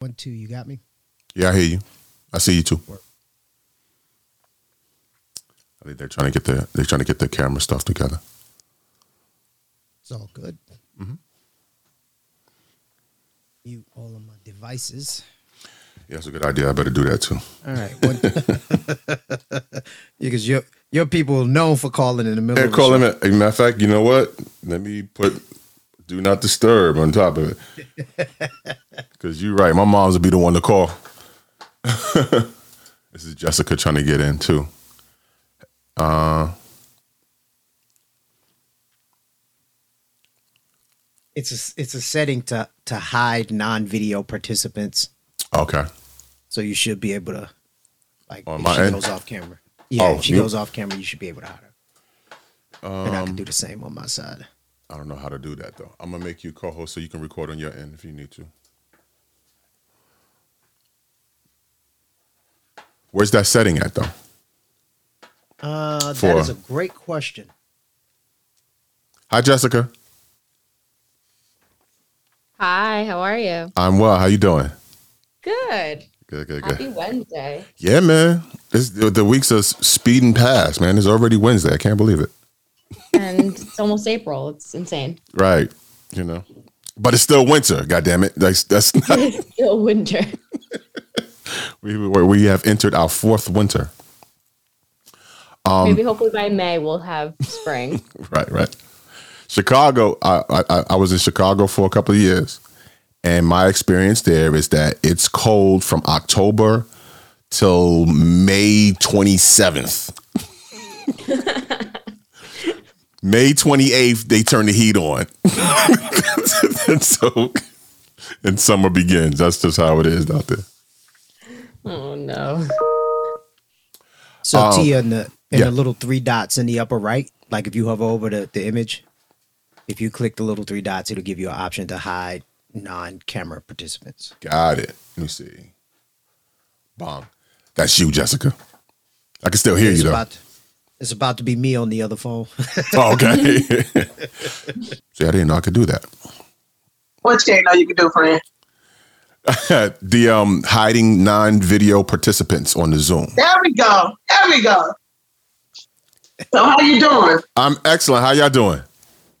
One, two, you got me? Yeah, I hear you. I see you too. I think they're trying to get the they're trying to get the camera stuff together. It's all good. Mm-hmm. Mute all of my devices. Yeah, that's a good idea. I better do that too. All right. One, because your your people are known for calling in the middle Hey, of the call show. him. Matter of fact, you know what? Let me put do not disturb on top of it. Because you're right. My mom's would be the one to call. this is Jessica trying to get in too. Uh, It's a it's a setting to to hide non-video participants, okay. so you should be able to like On if my she end? goes off camera. Yeah, Oh, if she you- goes off camera, you should be able to hide her. and I can Um, do the same on my side. I don't know how to do that though. I'm gonna make you co-host so you can record on your end if you need to. Where's that setting at though? Uh, For- is a great question. Hi, Jessica. Hi, how are you? I'm well. How you doing? Good. Good, good, good. Happy. Wednesday. Yeah, man. This, the, the weeks are speeding past, man. It's already Wednesday. I can't believe it. It's almost April. It's insane. Right. You know. But it's still winter. God damn it. That's that's not, It's still winter. we we we have entered our fourth winter. Um, Maybe hopefully by May we'll have spring. Right, right. Chicago. I, I I was in Chicago for a couple of years, and my experience there is that it's cold from October till May twenty seventh. May twenty eighth, they turn the heat on, and so and summer begins. That's just how it is out there. oh no. So Um, Tia, in the in yeah. the little three dots in the upper right, like if you hover over the, the image, if you click the little three dots, it'll give you an option to hide non-camera participants. Got it. Let me see. Bong. That's you, Jessica. I can still hear it's you though. about it's about to be me on the other phone. Oh, okay. See, I didn't know I could do that. What you ain't know you can do, friend? the um hiding non-video participants on the Zoom. There we go. There we go. So how you doing? I'm excellent. How y'all doing?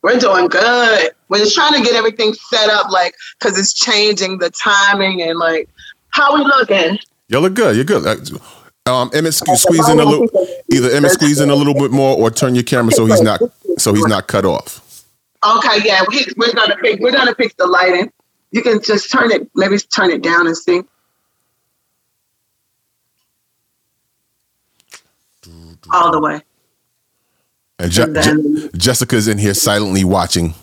We're doing good. We're just trying to get everything set up, like, cause it's changing the timing and like, how we looking? Y'all look good. You're good. Um, Emmett, sque- squeeze in a little. Either Emmett squeeze in a little bit more, or turn your camera so he's not so he's not cut off. Okay, yeah, we, we're gonna pick. We're gonna pick the lighting. You can just turn it, maybe turn it down and see. All the way. And Je- And then- Je- Jessica's in here silently watching.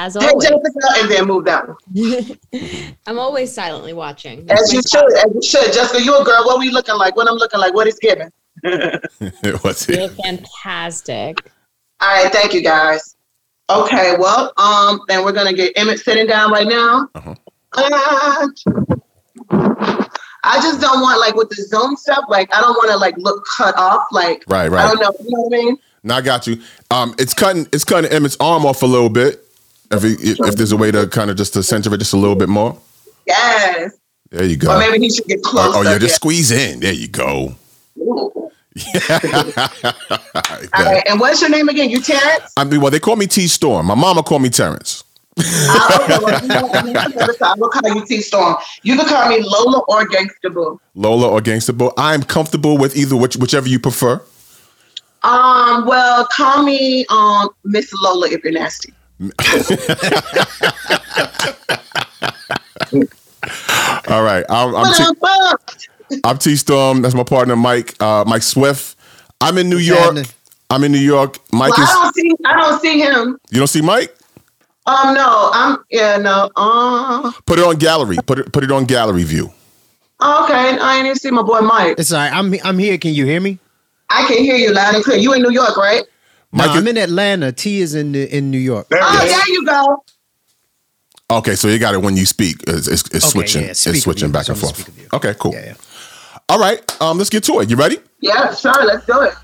As Hey, always. Jessica, and then move that one. I'm always silently watching. As you my should, as you should. Jessica, you a girl. What we looking like? What I'm looking like? What is giving? What's You it? fantastic. All right, thank you guys. Okay, well, um, and we're gonna get Emmett sitting down right now. Uh-huh. And I just don't want like with the Zoom stuff, like I don't want to like look cut off. Like Right, right. I don't know, you know what I mean? Now I got you. Um, it's cutting it's cutting Emmett's arm off a little bit. If he, if, there's a way to kind of just to center it just a little bit more. Yes. There you go. Or maybe he should get Oh, closer. oh, yeah, just squeeze in. There you go. Ooh. Yeah. All right, and what's your name again? You Terrence? I mean, well, they call me T Storm. My mama called me Terrence. Ah, okay, well, you know what? I will call you T Storm. You can call me Lola or Gangsta Boo. Lola or Gangsta Boo. I'm comfortable with either which, whichever you prefer. Um, well, call me um Miss Lola if you're nasty. All right. I'm, I'm, T, Ba-dum-bum. I'm T Storm. That's my partner, Mike. Uh, Mike Swift. I'm in New York. I'm in New York. Mike Well, I is. don't see I don't see him. You don't see Mike? Um, no, I'm yeah, no. Uh, Put it on gallery. Put it. Put it on gallery view. okay, I ain't even see my boy Mike. It's all right. I'm I'm here. Can you hear me? I can hear you loud and clear. You in New York, right? No, Mike is- I'm in Atlanta. T is in the, in New York. Oh, there you go. Okay, so you got it when you speak. It's, it's, it's Okay, switching. yeah, speaker it's switching view. back and It's on the forth. Okay, cool. Yeah, yeah. All right. Um, let's get to it. You ready? Yeah, sure. Let's do it.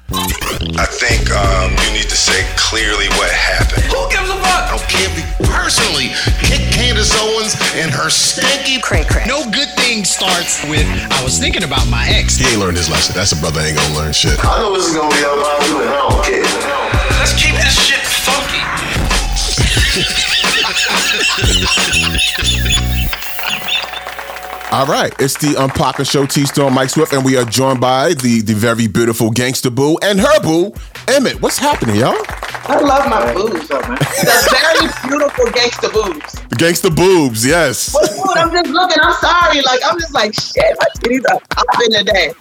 I think um, you need to say clearly what happened. Who gives a fuck? I don't care if you personally kick Candace Owens and her stinky Cray cray. No good thing starts with I was thinking about my ex. He ain't learned his lesson. That's a brother ain't gonna learn shit. I know this is gonna be up you, and I don't care. Funky. All right, it's the um Unpopin Show, T Storm, Mike Swift, and we are joined by the the very beautiful Gangsta Boo and her boo, Emmett. What's happening, y'all? I love my boobs, though, man. They're very beautiful gangster boobs. The Gangsta Boobs, yes. But dude, I'm just looking. I'm sorry. Like I'm just like shit. My titties are up in the day.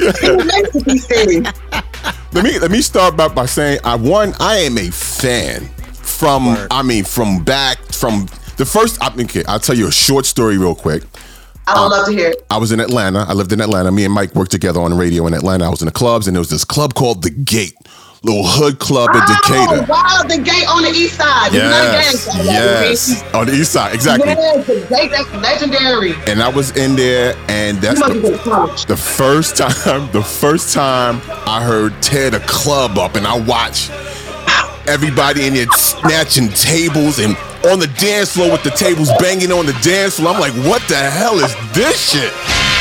It makes me see. Let me let me start by, by saying I one I am a fan from Word. I mean from back from the first. I mean, okay, I'll tell you a short story real quick. I would um, love to hear it. I was in Atlanta. I lived in Atlanta. Me and Mike worked together on the radio in Atlanta. I was in the clubs, and there was this club called The Gate, little hood club in Oh, Decatur. wow, the gate on the east side. It's gang Yes, club, yes, on the east side, exactly. Yes, the gate that's legendary. And I was in there, and that's the, be to college. the first time. The first time I heard tear the club up, and I watched everybody in there snatching tables and on the dance floor with the tables banging on the dance floor. I'm like, what the hell is this shit?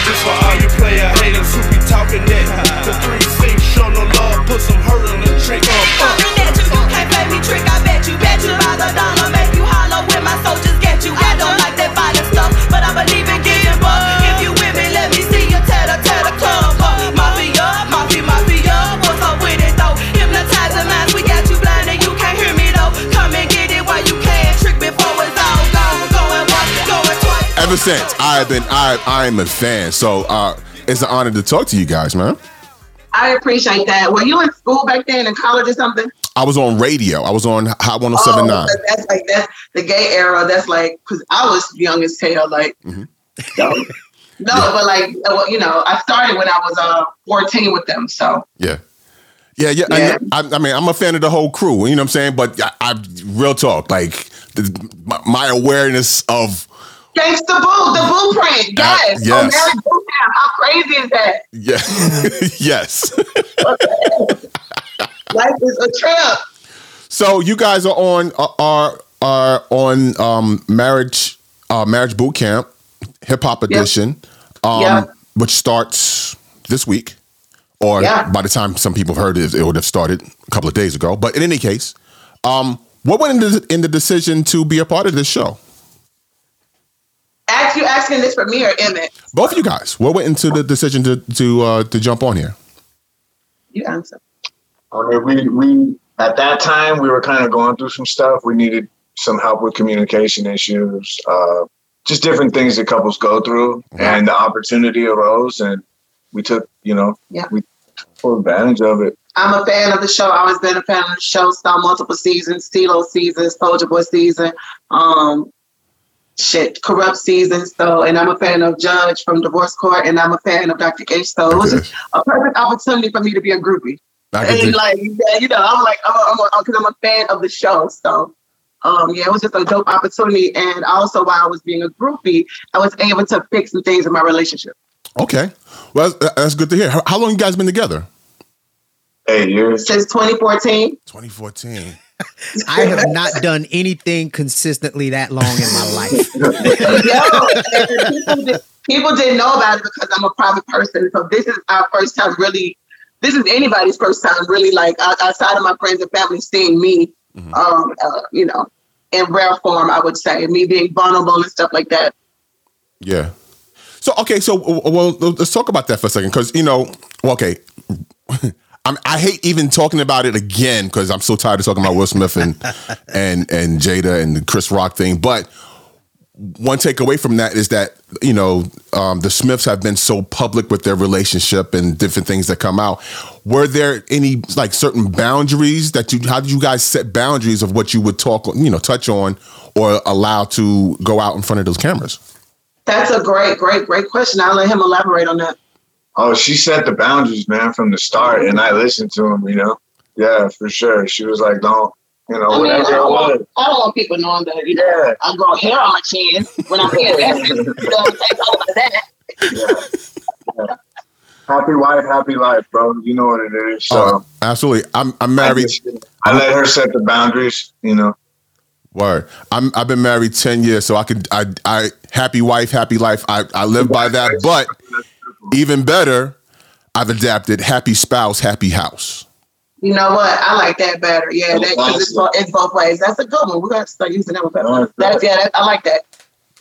This for all you player haters who be talking that. The three six show no love, put some hurt on the trick. Uh, uh. Coming you, you can't play me trick. I bet you, bet you by the dollar, make you holler when my soldiers get you. I don't like that violent stuff, but I believe in getting buck. If you with me, let me see you tear the tear the club up. Mafia, mafia, mafia, what's up with it though? Hypnotizing minds, we got you blind and you can't hear me though. Come and get it while you can. Trick before it's all gone. Going once, going twice. Ever since I've been, I I am a fan. So uh, it's an honor to talk to you guys, man. I appreciate that. Were you in school back then, in college or something? I was on radio. I was on Hot Oh, 1079. so that's like that's the gay era. That's like because I was young as hell. Like Mhm. so, no, but like uh, well, you know, I started when I was uh 14 with them. So Yeah. Yeah, yeah. Yeah. I, I, mean, I'm a fan of the whole crew. You know what I'm saying? But I, I real talk, like the, my, my awareness of Gangsta Boo, the blueprint. Uh, Yes. Yes. Marriage Boot Camp. How crazy is that? yeah, yes. Life is a trip. so you guys are on are are on um marriage uh marriage boot camp hip hop edition um Yep. which starts this week or Yeah. by the time some people have heard it it would have started a couple of days ago but in any case um what went into in the decision to be a part of this show Ask you asking this for me or Emmett? both of you guys what went into the decision to to uh to jump on here You answer. I mean, we we at that time we were kind of going through some stuff. We needed some help with communication issues, uh, just different things that couples go through, and the opportunity arose, and we took, you know, Yeah. we took full advantage of it. I'm a fan of the show. I've always been a fan of the show. Saw multiple seasons, CeeLo season, Soulja Boy season, um, shit, Kurupt season. So, and I'm a fan of Judge from Divorce Court, and I'm a fan of Dr. Ish. So it was Okay. just a perfect opportunity for me to be a groupie. And dig- like, yeah, you know, I'm like, I'm because I'm a fan of the show. So, um, yeah, it was just a dope opportunity. And also, while I was being a groupie, I was able to fix some things in my relationship. okay well that's, that's good to hear how, how long you guys been together Eight years. Since 2014. 2014 I have not done anything consistently that long in my life. Yo, people, did, people didn't know about it because I'm a private person. So this is our first time really. This is anybody's first time really like outside of my friends and family seeing me, um, uh, you know, in rare form. I would say me being vulnerable and stuff like that. Yeah. So okay, so well, let's talk about that for a second, because you know, well, okay, I'm, I hate even talking about it again because I'm so tired of talking about Will Smith and and and Jada and the Chris Rock thing. But one takeaway from that is that you know um, the Smiths have been so public with their relationship and different things that come out. Were there any like certain boundaries that you? How did you guys set boundaries of what you would talk, you know, touch on or allow to go out in front of those cameras? That's a great, great, great question. I'll let him elaborate on that. Oh, she set the boundaries, man, from the start, and I listened to him. You know, yeah, for sure. She was like, "Don't, you know, I mean, I whatever it don't, want. I don't want people knowing that you know Yeah. I grow hair on my chin when I'm here. you know, take all of that. Yeah. Yeah. Happy wife, happy life, bro. You know what it is. So Oh, absolutely. I'm I'm I, married. just- I let her set the boundaries. You know, Word. I'm I've been married 10 years, so I could I I happy wife, happy life. I, I live by that. But even better, I've adapted happy spouse, happy house. You know what? I like that better. Yeah, that, 'cause it's, both, it's both ways. That's a good one. We got to start using that one better. That's yeah, that, I like that.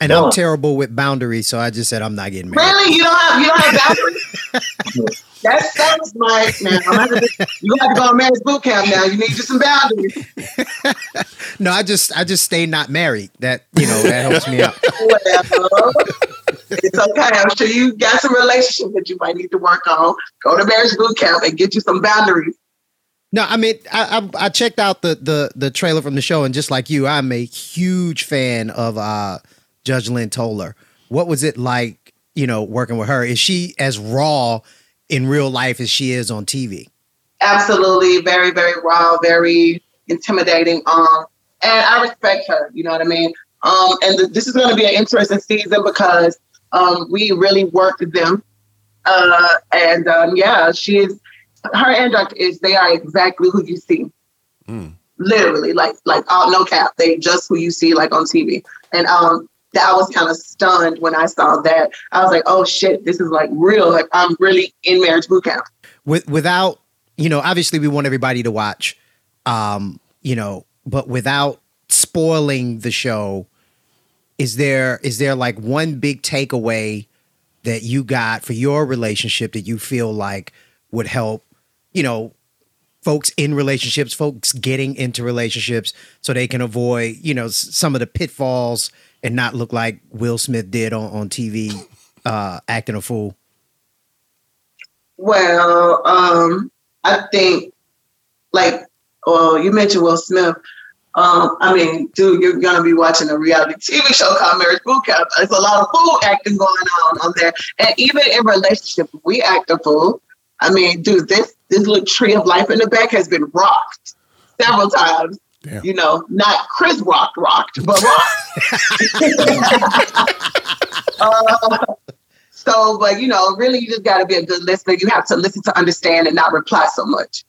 And I'm terrible with boundaries, so I just said I'm not getting married. Really, you don't have you don't have boundaries. that sounds like man. You have to go to marriage boot camp now. You need you some boundaries. No, I just I just stay not married. That you know that helps me out. It's okay. I'm sure you got some relationship that you might need to work on. Go to marriage boot camp and get you some boundaries. No, I mean I, I I checked out the the the trailer from the show, and just like you, I'm a huge fan of uh Judge Lynn Toler. What was it like, you know, working with her? Is she as raw in real life as she is on TV? absolutely very very raw very intimidating um and i respect her you know what i mean um and th- this is going to be an interesting season because um we really worked them uh and um yeah she is her and Dr. Ish they are exactly who you see literally like like oh no cap they just who you see like on tv and um that I was kind of stunned when I saw that. I was like, "Oh shit, this is like real. Like I'm really in marriage boot camp." With without, you know, obviously we want everybody to watch, um, you know, but without spoiling the show, is there is there like one big takeaway that you got for your relationship that you feel like would help, you know, folks in relationships, folks getting into relationships so they can avoid, you know, some of the pitfalls and not look like Will Smith did on, on TV uh acting a fool. Well, um, I think like well, you mentioned Will Smith. Um, I mean, dude, you're gonna be watching a reality TV show called Marriage Bootcamp. There's a lot of fool acting going on on there, and even in relationships, we act a fool. I mean, dude, this this little tree of life in the back has been rocked several times. You know, not Chris rocked, rocked, but rocked. uh, so, but you know, really, you just got to be a good listener. You have to listen to understand and not reply so much.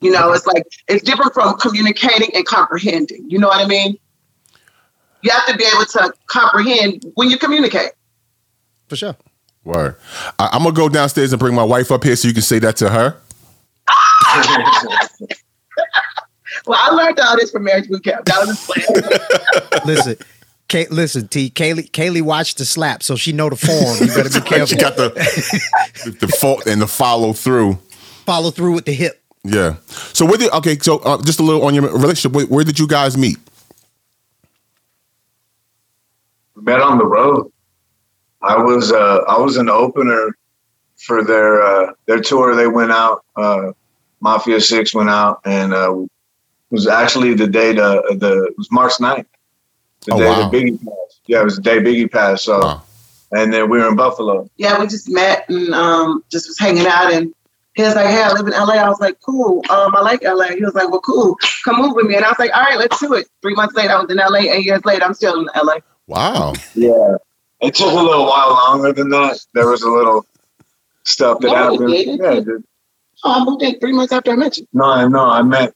You know, it's like it's different from communicating and comprehending. You know what I mean? You have to be able to comprehend when you communicate. For sure. Word. I, I'm gonna go downstairs and bring my wife up here so you can say that to her. Well, I learned all this from marriage boot camp. That was just playing. listen, Kay, listen, T. Kaylee, Kaylee watched the slap, so she know the form. You better be careful. she got the the fault and the follow through. Follow through with the hip. Yeah. So where did okay? So uh, just a little on your relationship. Where, where did you guys meet? met on the road. I was uh, I was an opener for their uh, their tour. They went out. Uh, Mafia Six went out, and uh, it was actually the day the the it was March 9th. The Oh, day wow. the Biggie passed. Yeah, it was the day Biggie passed. So, and then we were in Buffalo. yeah, we just met and um, just was hanging out. And he was like, "Hey, I live in LA." I was like, "Cool. Um, I like LA." He was like, "Well, cool. Come move with me." And I was like, "All right, let's do it." Three months later, I was in LA. Eight years later, I'm still in LA. Wow. Yeah, it took a little while longer than that. There was a little stuff that No, happened. Yeah. Oh, I moved in three months after I met you. No, I no, I meant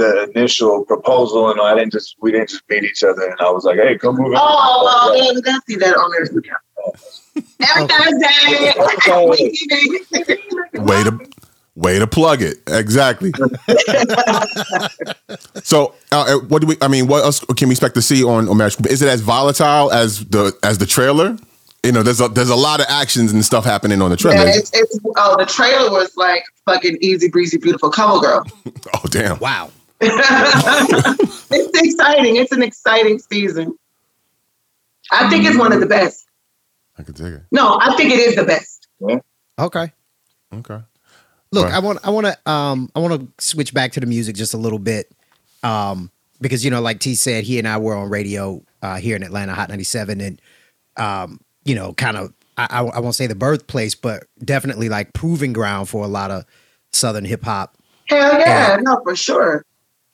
the initial proposal, and I didn't just we didn't just meet each other, and I was like, "Hey, come move in." Oh, well, yeah, we got to see that on there. Every Thursday. Way to way to plug it. Exactly. so uh, what do we? I mean, what else can we expect to see on on Marriage? Is it as volatile as the as the trailer? You know, there's a there's a lot of actions and stuff happening on the trailer. Yeah, it's, it's, oh, the trailer was like fucking easy breezy, beautiful cover girl. oh damn! Wow. it's exciting. It's an exciting season. I think it's one of the best. I can take it. No, I think it is the best. Okay. Okay. Look, Right. I want I want to um I want to switch back to the music just a little bit. Um because you know like T said he and I were on radio uh here in Atlanta Hot 97 and um you know kind of I I, I won't say the birthplace but definitely like proving ground for a lot of southern hip hop Hell yeah, no, for sure.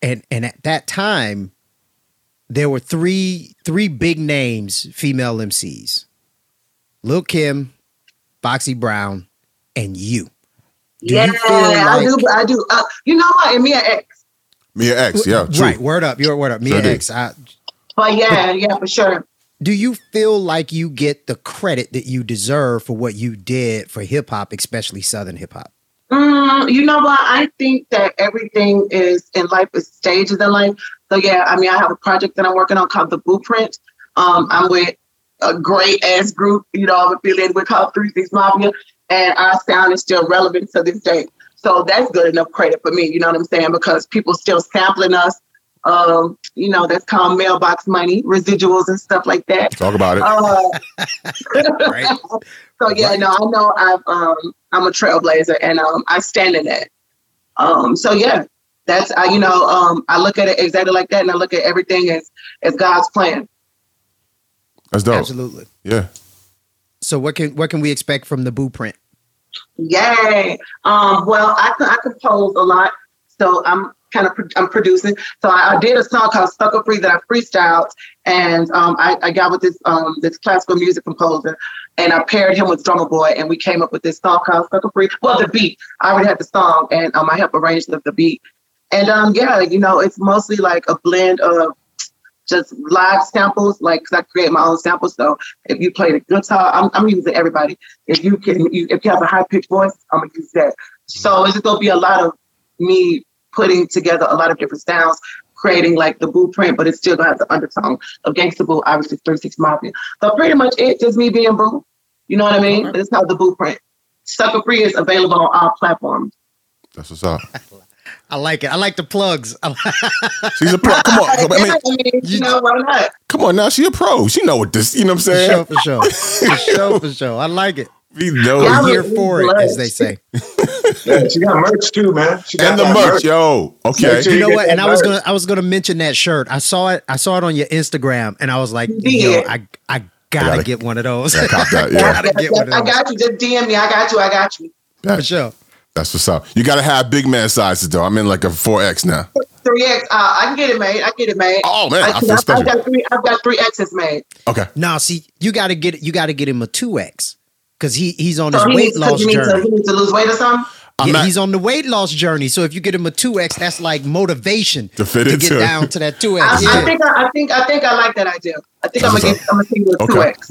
And and at that time there were three three big names female MCs. Lil Kim, Foxy Brown, and you. Do yeah, you feel I do. I do. Uh, you know what? And Mia X. Mia X, yeah, true. Right, word up, your word up. Mia Sure did. X. I, But yeah, yeah, for sure. Do you feel like you get the credit that you deserve for what you did for hip hop, especially Southern hip hop? Mm, you know what? I think that everything is in life is stages in life. So yeah, I mean, I have a project that I'm working on called The Blueprint. Um, I'm with a great ass group. You know, I'm affiliated with called Three Six Mafia, and our sound is still relevant to this day. So that's good enough credit for me. You know what I'm saying? Because people still sampling us. Um, you know, that's called mailbox money, residuals and stuff like that. Talk about it. Uh, Right. so yeah, no, I know I've um I'm a trailblazer and um I stand in that. Um so yeah, that's I you know, um I look at it exactly like that and I look at everything as as God's plan. That's dope. Absolutely. Yeah. So what can what can we expect from the blueprint? Yay. Um well I I compose a lot. So I'm kind of pro- I'm producing. So I, I did a song called Sucker Free that I freestyled and um I, I got with this um this classical music composer and I paired him with Drummer Boy, and we came up with this song called Sucker Free. Well, the beat. I already had the song, and um, I helped arrange the, the beat. And um, yeah, you know, it's mostly like a blend of just live samples, like 'cause I create my own samples. So if you play the guitar, I'm, I'm using everybody. If you can, you, if you have a high pitched voice, I'm gonna use that. So it's just gonna be a lot of me putting together a lot of different sounds, creating like the blueprint, but it's still gonna have the undertone of Gangsta Boo, obviously 36 Mafia. So pretty much it, just me being Boo. You know what I mean? It's called the blueprint. Sucker Free is available on all platforms. That's what's up. I like it. I like the plugs. She's a pro. Come on. I mean, Yeah, I mean, you know, why not? come on now. She a pro. She know what this. You know what I'm for saying? sure, for sure, for sure, for sure. I like it. We know. Yeah, I'm here was for it, blessed. as they say. Yeah, she got merch too, man. She got and the that merch, yo. Okay. Make sure You know what? that And I was gonna, I was gonna mention that shirt. I saw it. I saw it on your Instagram, and I was like, Yeah. yo, I, I gotta, gotta- get one of those. Yeah, cop that. I gotta get one of I got you. Just DM me. I got you. I got you. for sure. That's what's up. You gotta have big man sizes though. I'm in like a 4X now. Three X. Uh, I can get it made. I get it made. Oh, man, I I, feel have special. got three. I've got three X's made. Okay. Now, see, you gotta get, you gotta get him a two X because he he's on his he weight needs, loss he, needs to, journey. he needs to lose weight or something. Yeah, not- he's on the weight loss journey. So if you get him a two X, that's like motivation To fit to into get it. down to that two I, X. I think. I, I think. I think. I like that idea. I think I'm gonna get. I'm gonna see you with two Okay. X.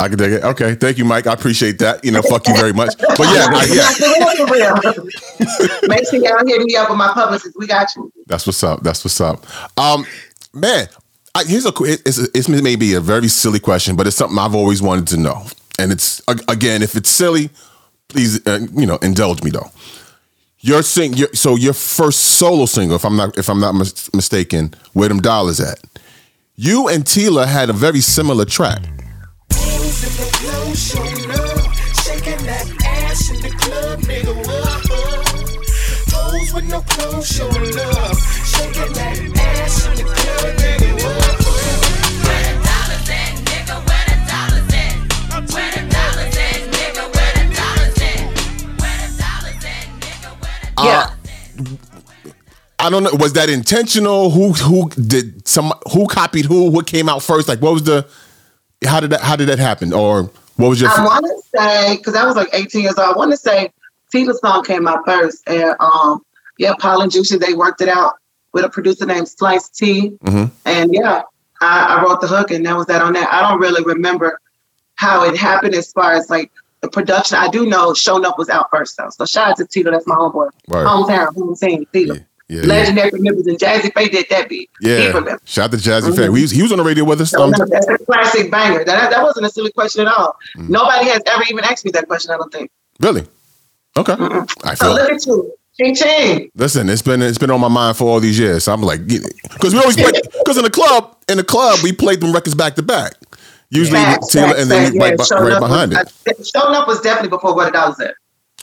I can dig it. Okay. Thank you, Mike. I appreciate that. You know, fuck you very much. But yeah, I, yeah. For real, for real. Make sure y'all hit me up with my publicist. We got you. That's what's up. That's what's up. Um, man, I, here's a qu- it's, it's maybe a very silly question, but it's something I've always wanted to know. And it's again, if it's silly, please, uh, you know, indulge me though. Your sing, your, so your first solo single, if I'm not if I'm not mis- mistaken, where them dollars at? You and Tela had a very similar track. With no clothes love. Shaking that ass in the club, I don't know. Was that intentional? Who who did some? Who copied who? What came out first? Like, what was the? How did that? How did that happen? Or what was your? I want to say because I was like 18 years old. I want to say Tela's song came out first, and um, yeah, Paul and Juicy they worked it out with a producer named Slice T, Mhm. and yeah, I, I wrote the hook, and that was that on that. I don't really remember how it happened as far as like the production. I do know Sho Nuff was out first though, so shout out to Tela. That's my homeboy, Right. hometown, home scene, Tila. Yeah, yeah. Legendary members and Jazze Pha did that beat. Yeah, shout out to Jazzy Mhm. Faye. He was, he was on the radio with us. Um, That's a classic banger. That, that wasn't a silly question at all. Mm. Nobody has ever even asked me that question, I don't think. really? Okay. I So look at you. Ching ching. Listen, it's been it's been on my mind for all these years. So I'm like, because we always play because in the club in the club we played them records back to back. Usually Facts, Tela facts, and then we right, Yeah, right Up was- behind it. I- Sho Nuff was definitely before what it was at.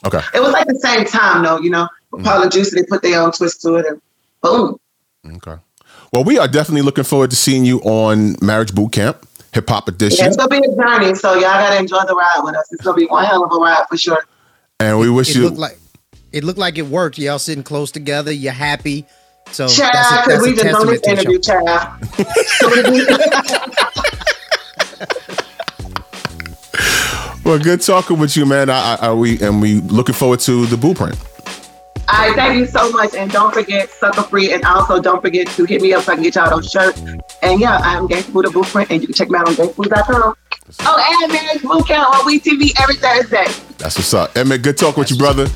Okay. It was like the same time though, you know. Mm. Paul and Juicy, they put their own twist to it and boom. Okay. Well, we are definitely looking forward to seeing you on Marriage Boot Camp, Hip Hop Yeah, Edition, it's gonna be a journey, so y'all gotta enjoy the ride with us. It's gonna be one hell of a ride for sure. and we wish It you. looked like it looked like it worked. Y'all sitting close together. You're happy. So Child, that's a, because that's we a just on this testament to the interview, show. child. well, good talking with you, man. I, I, I, we and we looking forward to the blueprint. I All right, thank you so much. And don't forget Sucker Free. And also don't forget to hit me up so I can get y'all those shirts. And yeah, I'm Gangsta Buddha Blueprint. And you can check me out on gangstabuddha.com. Oh, and Marriage Boot Camp on WeTV every Thursday. That's what's up. Emmett, good talk with you, brother.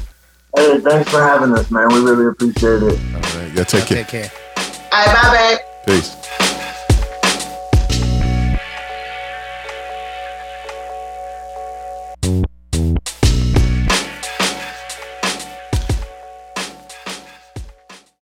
Hey, thanks for having us, man. We really appreciate it. All right, yeah, take care. Take care. All right, bye, babe. Peace.